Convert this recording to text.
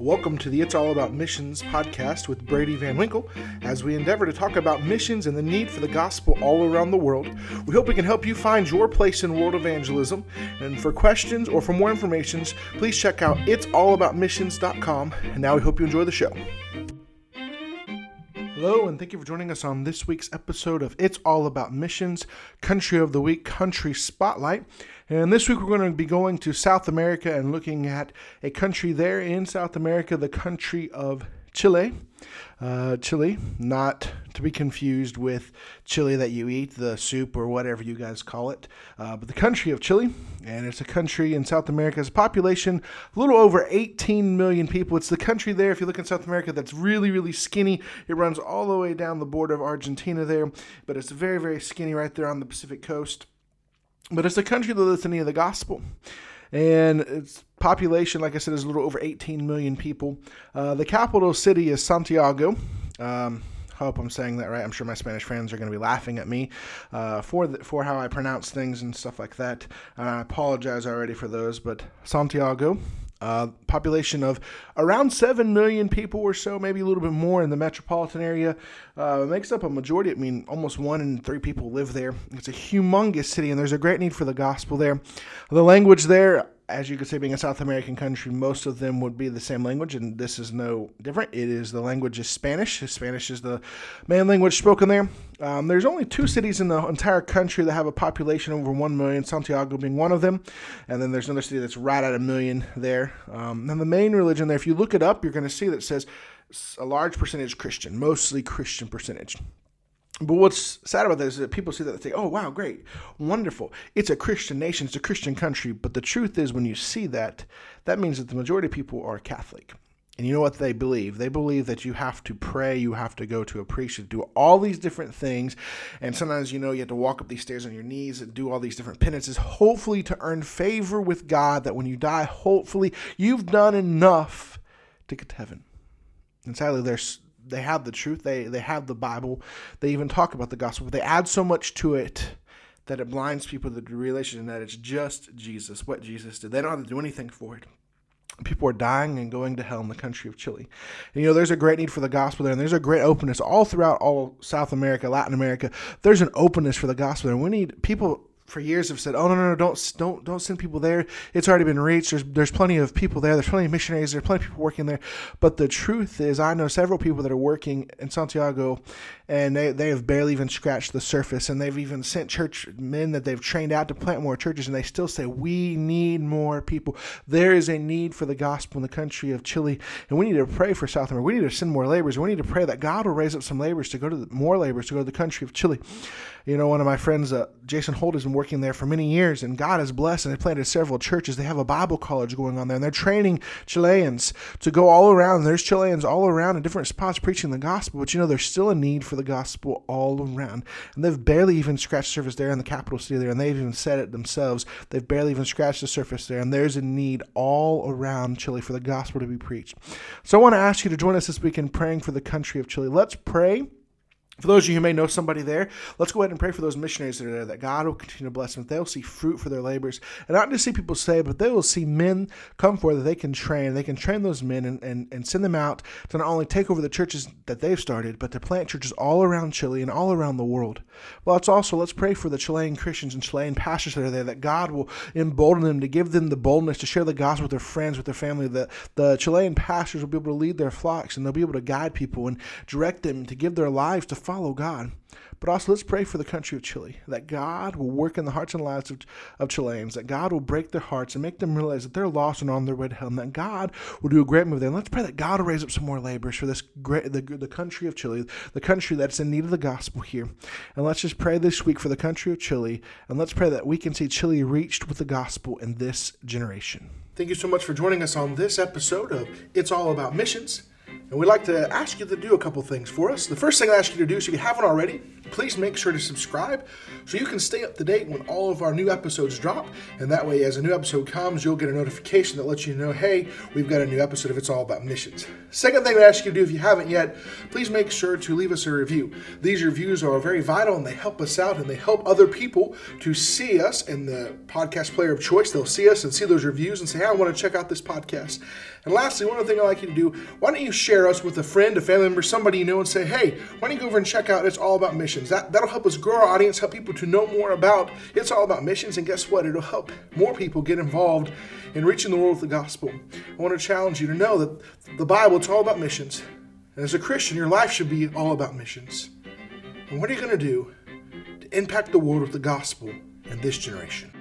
Welcome to the It's All About Missions podcast with Brady Van Winkle as we endeavor to talk about missions and the need for the gospel all around the world. We hope we can help you find your place in world evangelism. And for questions or for more information, please check out it'sallaboutmissions.com. And now we hope you enjoy the show. Hello, and thank you for joining us on this week's episode of It's All About Missions, Country of the Week, Country Spotlight. And this week we're going to be going to South America and looking at a country there in South America, the country of Chile. Uh, chili, not to be confused with chili that you eat, the soup or whatever you guys call it, uh, but the country of Chile. And it's a country in South America. It's a population a little over 18 million people. It's the country there, if you look in South America, that's really, really skinny. It runs all the way down the border of Argentina there, but it's very, very skinny right there on the Pacific coast. But it's a country that litany of the gospel. And its population, like I said, is a little over 18 million people. Uh, the capital city is Santiago. Um, hope I'm saying that right. I'm sure my Spanish friends are going to be laughing at me uh, for the, for how I pronounce things and stuff like that. Uh, I apologize already for those, but Santiago uh, population of around 7 million people or so, maybe a little bit more in the metropolitan area. Uh, makes up a majority, I mean, almost one in three people live there. It's a humongous city, and there's a great need for the gospel there. The language there, as you could say, being a South American country, most of them would be the same language, and this is no different. It is the language is Spanish. Spanish is the main language spoken there. Um, there's only two cities in the entire country that have a population over one million, Santiago being one of them, and then there's another city that's right at a million there. Um, and the main religion there, if you look it up, you're going to see that it says a large percentage Christian, mostly Christian percentage. But what's sad about this is that people see that and say, oh, wow, great, wonderful. It's a Christian nation, it's a Christian country. But the truth is, when you see that, that means that the majority of people are Catholic. And you know what they believe? They believe that you have to pray, you have to go to a priest, you do all these different things. And sometimes, you know, you have to walk up these stairs on your knees and do all these different penances, hopefully to earn favor with God, that when you die, hopefully you've done enough to get to heaven. And sadly, there's they have the truth. They they have the Bible. They even talk about the gospel, but they add so much to it that it blinds people to the realization that it's just Jesus, what Jesus did. They don't have to do anything for it. People are dying and going to hell in the country of Chile. And, you know, there's a great need for the gospel there, and there's a great openness all throughout all South America, Latin America. There's an openness for the gospel there. We need people for years have said, "Oh no, no, no, don't don't don't send people there. It's already been reached. There's there's plenty of people there. There's plenty of missionaries. There's plenty of people working there." But the truth is, I know several people that are working in Santiago, and they they have barely even scratched the surface. And they've even sent church men that they've trained out to plant more churches, and they still say, "We need more people. There is a need for the gospel in the country of Chile, and we need to pray for South America. We need to send more laborers. We need to pray that God will raise up some laborers to go to the, more laborers to go to the country of Chile." You know, one of my friends, uh, Jason Holt, has been working there for many years, and God has blessed, and they planted several churches. They have a Bible college going on there, and they're training Chileans to go all around. There's Chileans all around in different spots preaching the gospel, but you know, there's still a need for the gospel all around. And they've barely even scratched the surface there in the capital city there, and they've even said it themselves. They've barely even scratched the surface there, and there's a need all around Chile for the gospel to be preached. So I want to ask you to join us this week in praying for the country of Chile. Let's pray for those of you who may know somebody there, let's go ahead and pray for those missionaries that are there, that God will continue to bless them. They'll see fruit for their labors. And not just see people say, but they will see men come forward that they can train. They can train those men and, and, and send them out to not only take over the churches that they've started, but to plant churches all around Chile and all around the world. Well, it's also, let's pray for the Chilean Christians and Chilean pastors that are there, that God will embolden them to give them the boldness to share the gospel with their friends, with their family, that the Chilean pastors will be able to lead their flocks and they'll be able to guide people and direct them to give their lives to follow God. But also, let's pray for the country of Chile, that God will work in the hearts and lives of, of Chileans, that God will break their hearts and make them realize that they're lost and on their way to hell, and that God will do a great move there. And let's pray that God will raise up some more laborers for this great, the, the country of Chile, the country that's in need of the gospel here. And let's just pray this week for the country of Chile, and let's pray that we can see Chile reached with the gospel in this generation. Thank you so much for joining us on this episode of It's All About Missions. And we'd like to ask you to do a couple things for us. The first thing I ask you to do is if you haven't already, please make sure to subscribe so you can stay up to date when all of our new episodes drop. And that way, as a new episode comes, you'll get a notification that lets you know, hey, we've got a new episode if it's all about missions. Second thing I ask you to do if you haven't yet, please make sure to leave us a review. These reviews are very vital and they help us out and they help other people to see us in the podcast player of choice. They'll see us and see those reviews and say, hey, I want to check out this podcast. And lastly, one other thing I'd like you to do, why don't you share us with a friend, a family member, somebody you know, and say, hey, why don't you go over and check out It's All About Missions? That, that'll help us grow our audience, help people to know more about It's All About Missions, and guess what? It'll help more people get involved in reaching the world with the gospel. I want to challenge you to know that the Bible, it's all about missions. And as a Christian, your life should be all about missions. And what are you going to do to impact the world with the gospel in this generation?